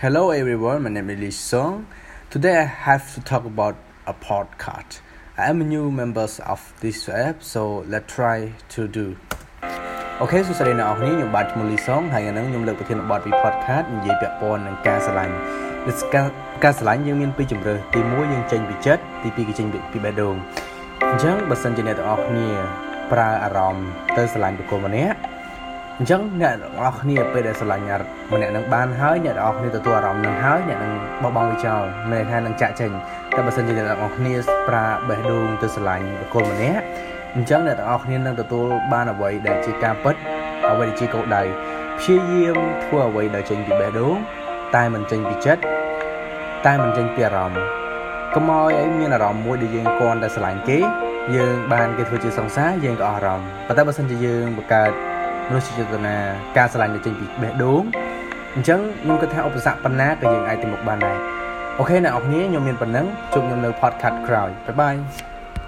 Hello everyone, my name is Lee Song. Today I have to talk about a podcast. I am a new member of this app, so let's try to do. អូខេសួស្តីអ្នកនរគ្នាខ្ញុំបាទឈ្មោះលីសុងហើយថ្ងៃនេះខ្ញុំលើកប្រធានបទពី podcast និយាយពាក់ព័ន្ធនឹងការស្រឡាញ់ការការស្រឡាញ់យើងមានពីរជម្រើសទី1យើងចេញពីចិត្តទី2គឺចេញពីបេះដូងអញ្ចឹងបើសិនជាអ្នកទាំងអស់គ្នាប្រើអារម្មណ៍ទៅស្រឡាញ់បុគ្គលម្នាក់ អញ្ចឹងអ្នកទាំងអស់គ្នាពេលដែលស្រឡាញ់ម្នាក់នឹងបានហើយអ្នកទាំងអស់គ្នាទទួលអារម្មណ៍នឹងហើយអ្នកនឹងបោះបង់វាចោលមិនថានឹងចាក់ចេញតែបើសិនជាអ្នកទាំងអស់គ្នាប្រើបេះដូងទៅស្រឡាញ់បុគ្គលម្នាក់អញ្ចឹងអ្នកទាំងអស់គ្នានឹងទទួលបានអ្វីដែលជាការពិតអ្វីដែលជាគោលដៅព្យាយាមធ្វើអ្វីដែលចេញពីបេះដូងតែមិនចេញពីចិត្តតែមិនចេញពីអារម្មណ៍កុំឲ្យឲ្យមានអារម្មណ៍មួយដែលយើងគន់តែស្រឡាញ់គេយើងបានគេធ្វើជាសង្សារយើងក៏អស់អារម្មណ៍ប៉ុន្តែបើសិនជាយើងបង្កើត មនោសញ្ចេតនាការស្រឡាញ់ទៅចេញពីបេះដូងអញ្ចឹងខ្ញុំគិតថាឧបសគ្គប៉ុណ្ណាក៏យើងអាចទៅមុខបានដែរអូខេអ្នកនរគ្នាខ្ញុំមានប៉ុណ្ណឹងជួបខ្ញុំនៅ podcast ក្រោយបាយបាយ